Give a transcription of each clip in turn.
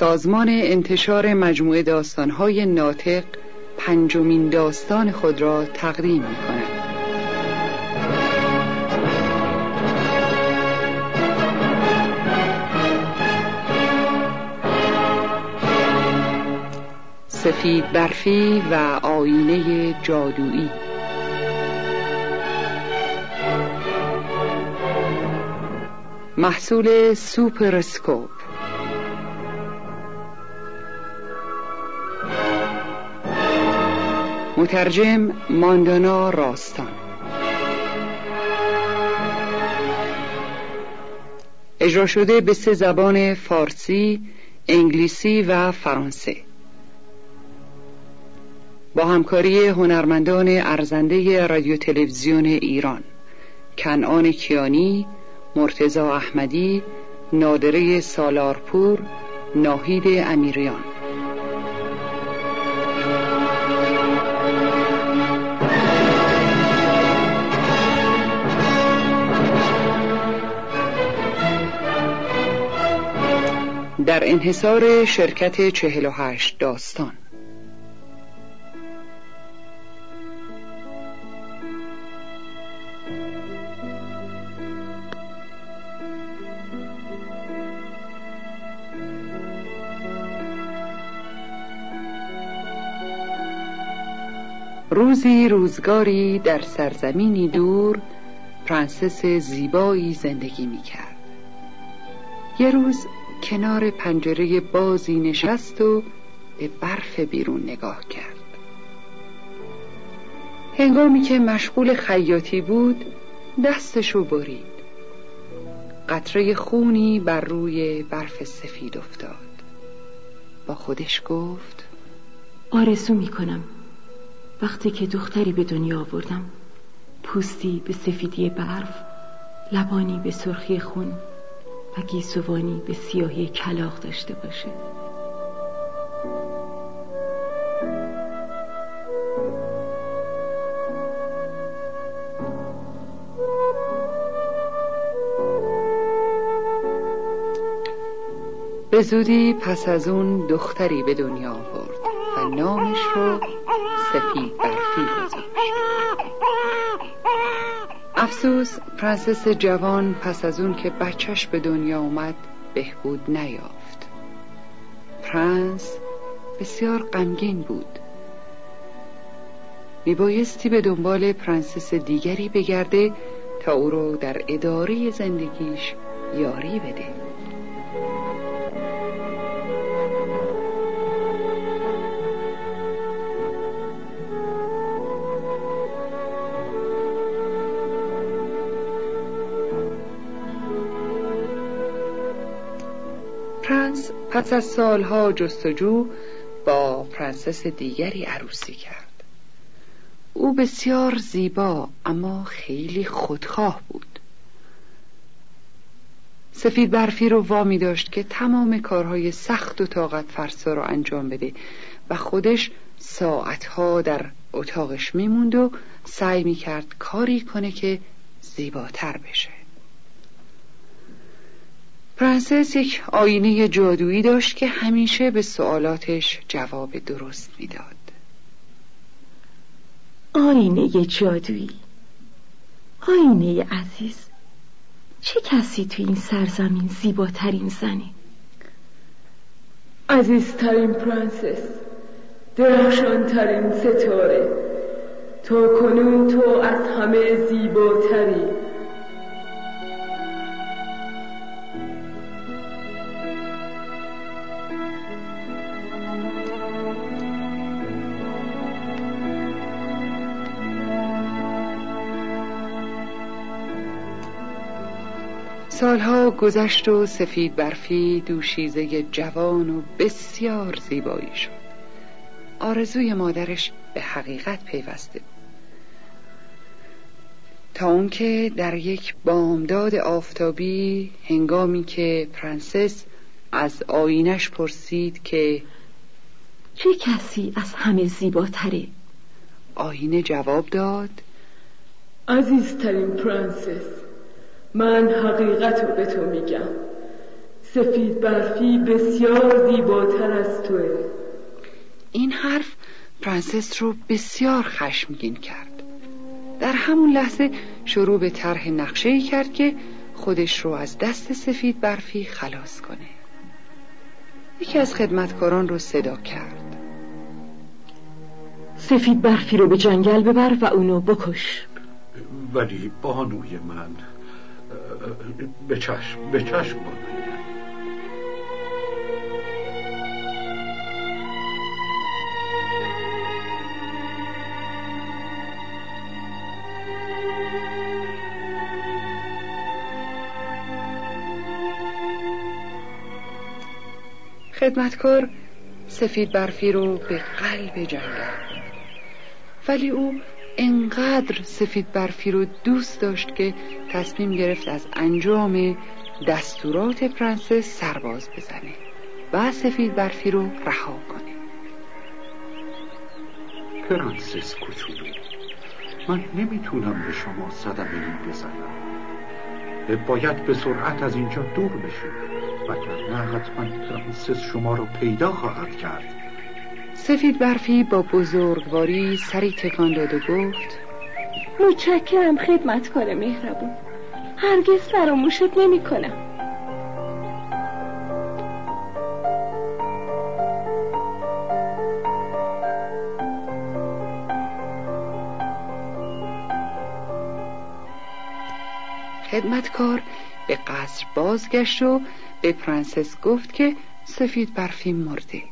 سازمان انتشار مجموعه داستانهای ناطق پنجمین داستان خود را تقدیم می کند. سفید برفی و آینه جادویی محصول سوپرسکوپ مترجم ماندانا راستان. اجرا شده به سه زبان فارسی، انگلیسی و فرانسه. با همکاری هنرمندان ارزنده رادیو تلویزیون ایران کنعان کیانی، مرتزا احمدی، نادره سالارپور، ناهید امیریان. در انحصار شرکت چهل و هشت داستان. روزی روزگاری در سرزمینی دور پرنسس زیبایی زندگی می کرد یه روز کنار پنجره بازی نشست و به برف بیرون نگاه کرد. هنگامی که مشغول خیاطی بود دستشو برید. قطره خونی بر روی برف سفید افتاد. با خودش گفت آرزو می‌کنم. وقتی که دختری به دنیا آوردم پوستی به سفیدی برف لبانی به سرخی خون. و گیسوانی به سیاهی کلاق داشته باشه. به زودی پس از اون دختری به دنیا آورد و نامش رو سفید برفی گذاشت افسوس پرنسس جوان پس از اون که بچهش به دنیا اومد بهبود نیافت. پرنس بسیار غمگین بود. میبایستی به دنبال پرنسس دیگری بگرده تا او رو در اداره زندگیش یاری بده. پس از سالها جستجو با پرنسس دیگری عروسی کرد. او بسیار زیبا اما خیلی خودخواه بود. سفید برفی رو وامی داشت که تمام کارهای سخت و طاقت فرسا رو انجام بده و خودش ساعتها در اتاقش میموند و سعی می‌کرد کاری کنه که زیباتر بشه. پرنسس یک آینه جادویی داشت که همیشه به سوالاتش جواب درست می‌داد. آینه جادویی آینه عزیز چه کسی تو این سرزمین زیباترین زنی؟ عزیزترین پرنسس درخشانترین ستاره تا کنون تو از همه زیباتری سالها گذشت و سفید برفی دوشیزه جوان و بسیار زیبایی شد آرزوی مادرش به حقیقت پیوسته بود تا اون که در یک بامداد آفتابی هنگامی که پرنسس از آینش پرسید که چه کسی از همه زیباتره؟ آینه جواب داد عزیزترین پرنسس من حقیقت رو به تو میگم. سفید برفی بسیار زیباتر از توه. این حرف پرنسس رو بسیار خشمگین کرد. در همون لحظه شروع به طرح نقشه ای کرد که خودش رو از دست سفید برفی خلاص کنه. یکی از خدمتکاران رو صدا کرد. سفید برفی رو به جنگل ببر و اونو بکش. ولی بانوی من به چشم به چشم خدمتکار سفید برفی رو به قلب جنگل. ولی او انقدر سفید برفی رو دوست داشت که تصمیم گرفت از انجام دستورات پرنسس سرباز بزنه و سفید برفی رو رها کنه. پرنسس کوچولو من نمی‌تونم به شما صدمه ای بزنم. باید به سرعت از اینجا دور بشید نه حتما پرنسس شما رو پیدا خواهد کرد. سفید برفی با بزرگواری سری تکان داد و گفت متشکرم خدمتکار مهربون. هرگز فراموشت نمی کنم. خدمتکار به قصر بازگشت و به پرنسس گفت که سفید برفی مرده.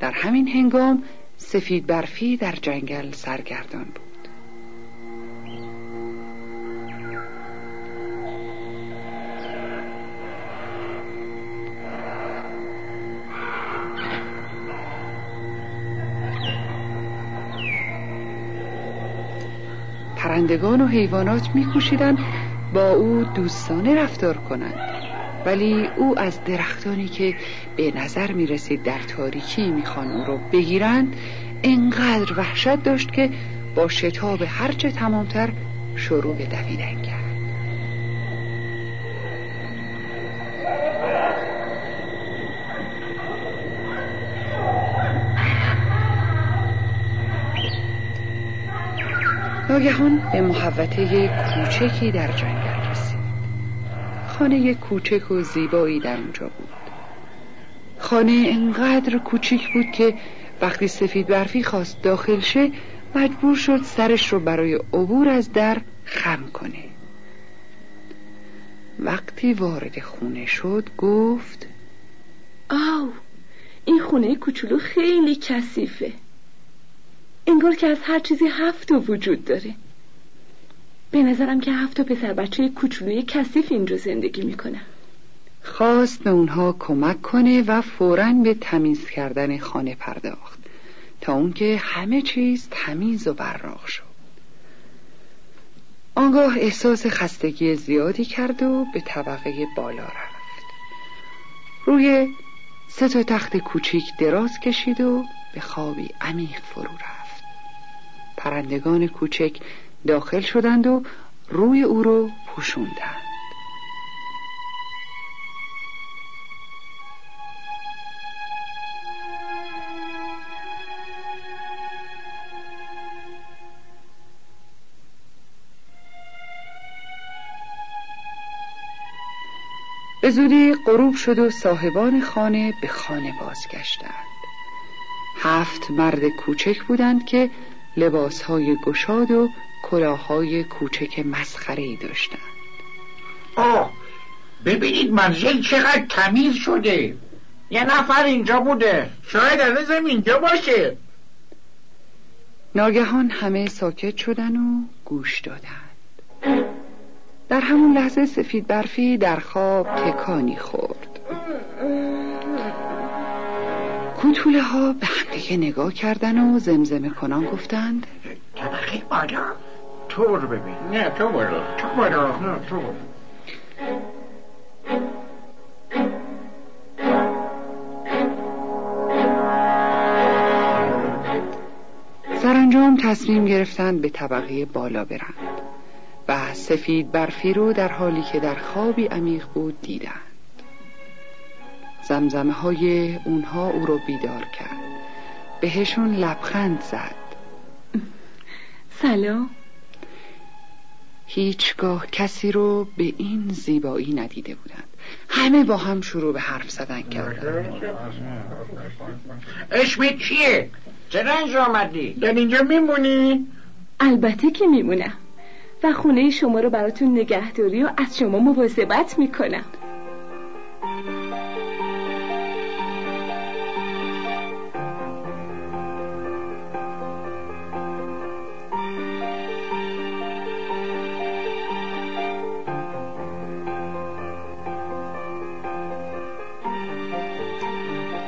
در همین هنگام سفید برفی در جنگل سرگردان بود. پرندگان و حیوانات میکوشیدند با او دوستانه رفتار کنند ولی او از درختانی که به نظر می رسید در تاریکی می‌خوان او رو بگیرند انقدر وحشت داشت که با شتاب هرچه تمامتر شروع به دویدن کرد. ناگهان به محوطه کوچکی در جنگل رسید. خانه کوچک و زیبایی در اونجا بود. خانه انقدر کوچیک بود که وقتی سفید برفی خواست داخل شه مجبور شد سرش رو برای عبور از در خم کنه. وقتی وارد خونه شد گفت آو این خونه کوچولو خیلی کثیفه. انگار که از هر چیزی هفت وجود داره. به نظرم که هفت پسر بچه کوچولوی کثیف اینجا زندگی می‌کنه خواست به اونها کمک کنه و فورا به تمیز کردن خانه پرداخت. تا اون که همه چیز تمیز و براق شد. آنگاه احساس خستگی زیادی کرد و به طبقه بالا رفت. روی سه تا تخت کوچیک دراز کشید و به خوابی عمیق فرو رفت. پرندگان کوچک داخل شدند و روی او رو پوشوندند. به زودی غروب شد و صاحبان خانه به خانه بازگشتند. هفت مرد کوچک بودند که لباسهای گشاد و کلاهای کوچک مسخره ای داشتند. آه ببینید منزل چقدر تمیز شده. یه نفر اینجا بوده. شاید هنوزم اینجا باشه. ناگهان همه ساکت شدن و گوش دادند در همون لحظه سفید برفی در خواب تکانی خورد. کوتوله ها به همدیگه نگاه کردن و زمزمه کنان گفتند. طبقه بالا؟ تو برو ببین. نه تو برو تو برو نه تو برو سرانجام تصمیم گرفتند به طبقه بالا برند. سفید برفی رو در حالی که در خوابی عمیق بود دیدند. زمزمه های اونها او رو بیدار کرد. بهشون لبخند زد. سلام. هیچگاه کسی رو به این زیبایی ندیده بودند. همه با هم شروع به حرف زدن کردن اسمت چیه؟ چرا اینجا آمدی؟ در اینجا میمونی؟ البته که میمونم. و خونه شما رو براتون نگهداری و از شما مواظبت می‌کنم.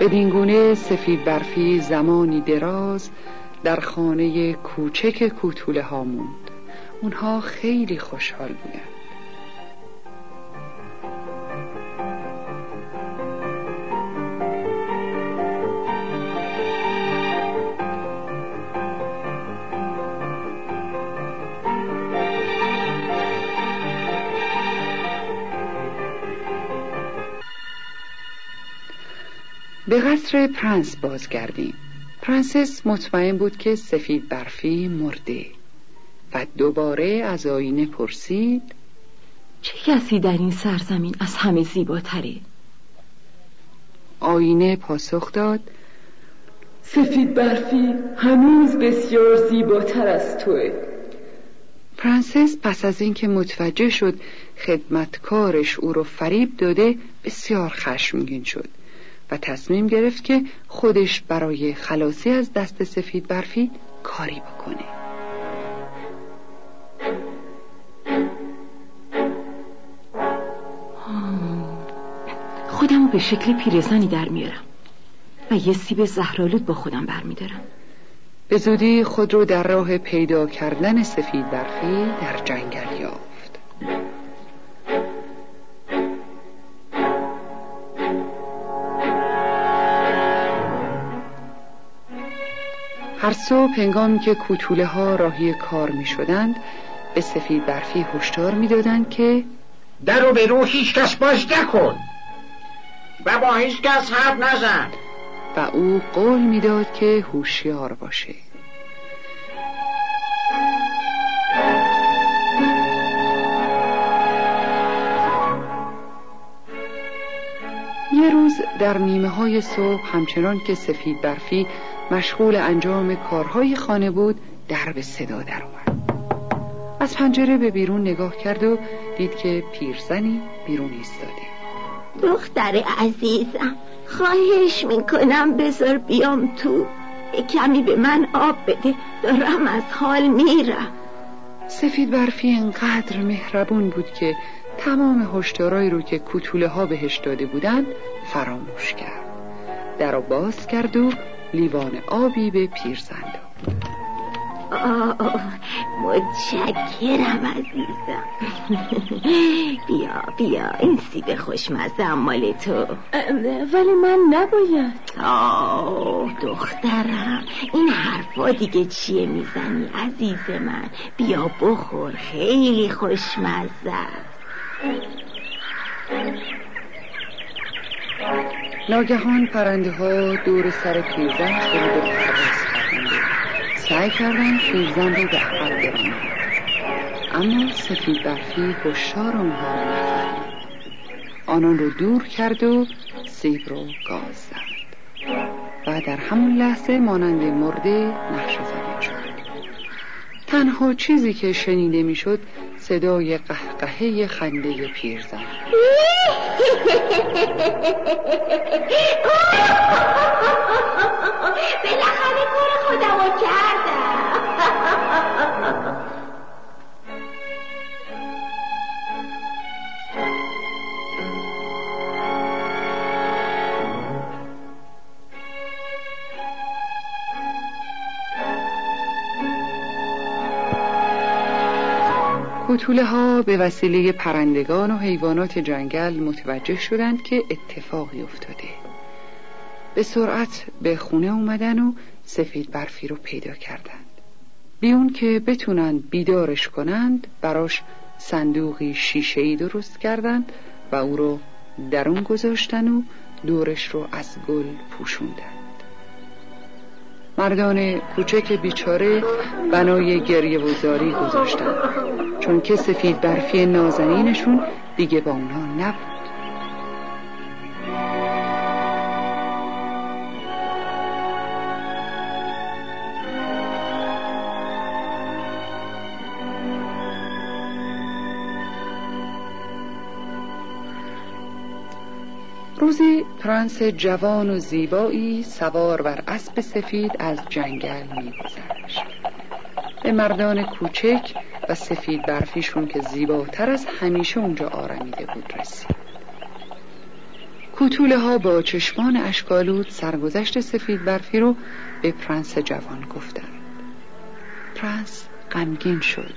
بدینگونه سفید برفی زمانی دراز در خانه کوچک کوتوله ها موند. اونها خیلی خوشحال بودند به قصر پرنس بازگردیم. پرنسس مطمئن بود که سفید برفی مرده. و دوباره از آینه پرسید چه کسی در این سرزمین از همه زیباتره؟ آینه پاسخ داد سفید برفی هنوز بسیار زیباتر از توه پرنسس پس از اینکه متوجه شد خدمتکارش او رو فریب داده بسیار خشمگین شد و تصمیم گرفت که خودش برای خلاصی از دست سفید برفی کاری بکنه خودمو به شکل پیرزنی در میارم و یه سیب زهرالود با خودم برمیدارم. به زودی خود رو در راه پیدا کردن سفید برفی در جنگل یافت. هر صبح هنگامی که کوتوله ها راهی کار می شدند به سفید برفی هشدار می‌دادند که در رو به رو هیچ کس باز نکن. و با هیچ کس حرف نزن. و او قول می‌داد که هوشیار باشه. یه روز در نیمه های صبح همچنان که سفید برفی مشغول انجام کارهای خانه بود در به صدا در اومد از پنجره به بیرون نگاه کرد و دید که پیرزنی بیرون ایستاده. دختر عزیزم خواهش می‌کنم بذار بیام تو. کمی به من آب بده دارم از حال میرم. سفید برفی انقدر مهربون بود که تمام هشدارایی رو که کوتوله ها بهش داده بودند فراموش کرد. در باز کرد و لیوان آبی به پیرزن داد متشکرم عزیزم. بیا بیا این سیب خوشمزه مال تو. ولی من نباید. آه دخترم. این حرفا دیگه چیه می‌زنی عزیز من؟ بیا بخور خیلی خوشمزه. ناگهان پرنده ها دور سر پیرزن شروع به سعی کردن پیرزن رو به عقب برانند اما سفید برفی هشدار آنها را نفهمید آنان رو دور کرد و سیب رو گاز زد. و در همون لحظه مانند مرده نقش زمین شد. تنها چیزی که شنیده می‌شد صدای قهقهه خنده پیرزن. بالاخره کوتوله ها به وسیله پرندگان و حیوانات جنگل متوجه شدند که اتفاقی افتاده. به سرعت به خونه اومدن و سفید برفی رو پیدا کردند. بیون که بتونند بیدارش کنند براش صندوقی شیشه‌ای درست کردند و او رو درون گذاشتن و دورش رو از گل پوشوندند مردان کوچک بیچاره بنای گریه و زاری گذاشتند. چون که سفید برفی نازنینشون دیگه با اونها نبود. روزی پرنس جوان و زیبایی سوار بر اسب سفید از جنگل میگذشت. به مردان کوچک و سفید برفیشون که زیباتر از همیشه اونجا آرمیده بود رسید. کوتوله ها با چشمان اشک‌آلود سرگذشت سفید برفی رو به پرنس جوان گفتند. پرنس غمگین شد.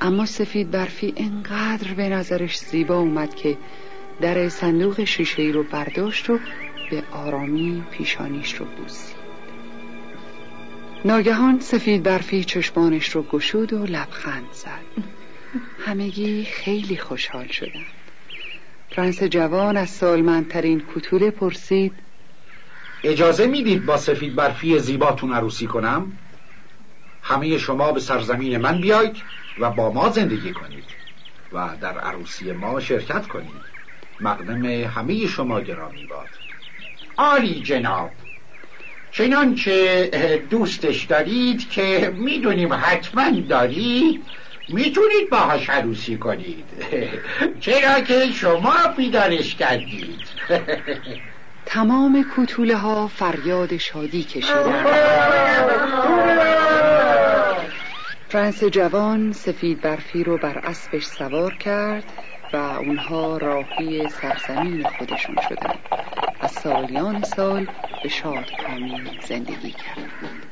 اما سفید برفی انقدر به نظرش زیبا اومد که در صندوق شیشه ای رو برداشت و به آرامی پیشانیش رو بوسید. ناگهان سفید برفی چشمانش رو گشود و لبخند زد. همگی خیلی خوشحال شدند. پرنس جوان از سالمندترین کتوله پرسید اجازه می‌دید با سفید برفی زیباتون عروسی کنم؟ همه شما به سرزمین من بیاید و با ما زندگی کنید و در عروسی ما شرکت کنید. مقدم همه شما گرامی باد. عالی جناب چنانچه دوستش دارید که می‌دونیم حتما دارید می‌تونید باهاش عروسی کنید. چرا که شما بیدارش کردید. تمام کتوله ها فریاد شادی کشیدند. پرنس جوان سفید برفی رو بر اسبش سوار کرد و اونها راهی سرزمین خودشون شدند و سالیان سال به شادکامی زندگی کردند.